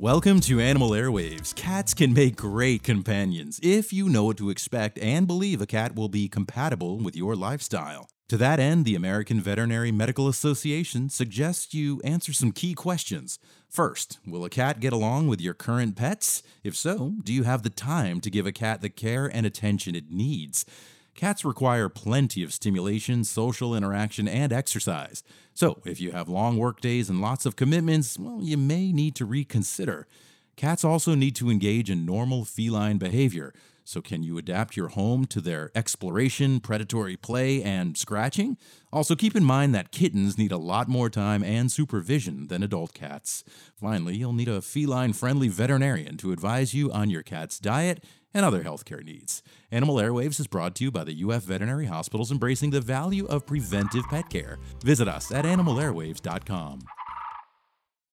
Welcome to Animal Airwaves. Cats can make great companions if you know what to expect and believe a cat will be compatible with your lifestyle. To that end, the American Veterinary Medical Association suggests you answer some key questions. First, will a cat get along with your current pets? If so, do you have the time to give a cat the care and attention it needs? Cats require plenty of stimulation, social interaction, and exercise. So, if you have long work days and lots of commitments, well, you may need to reconsider. Cats also need to engage in normal feline behavior. So, can you adapt your home to their exploration, predatory play, and scratching? Also, keep in mind that kittens need a lot more time and supervision than adult cats. Finally, you'll need a feline friendly veterinarian to advise you on your cat's diet and other healthcare needs. Animal Airwaves is brought to you by the UF Veterinary Hospitals embracing the value of preventive pet care. Visit us at animalairwaves.com.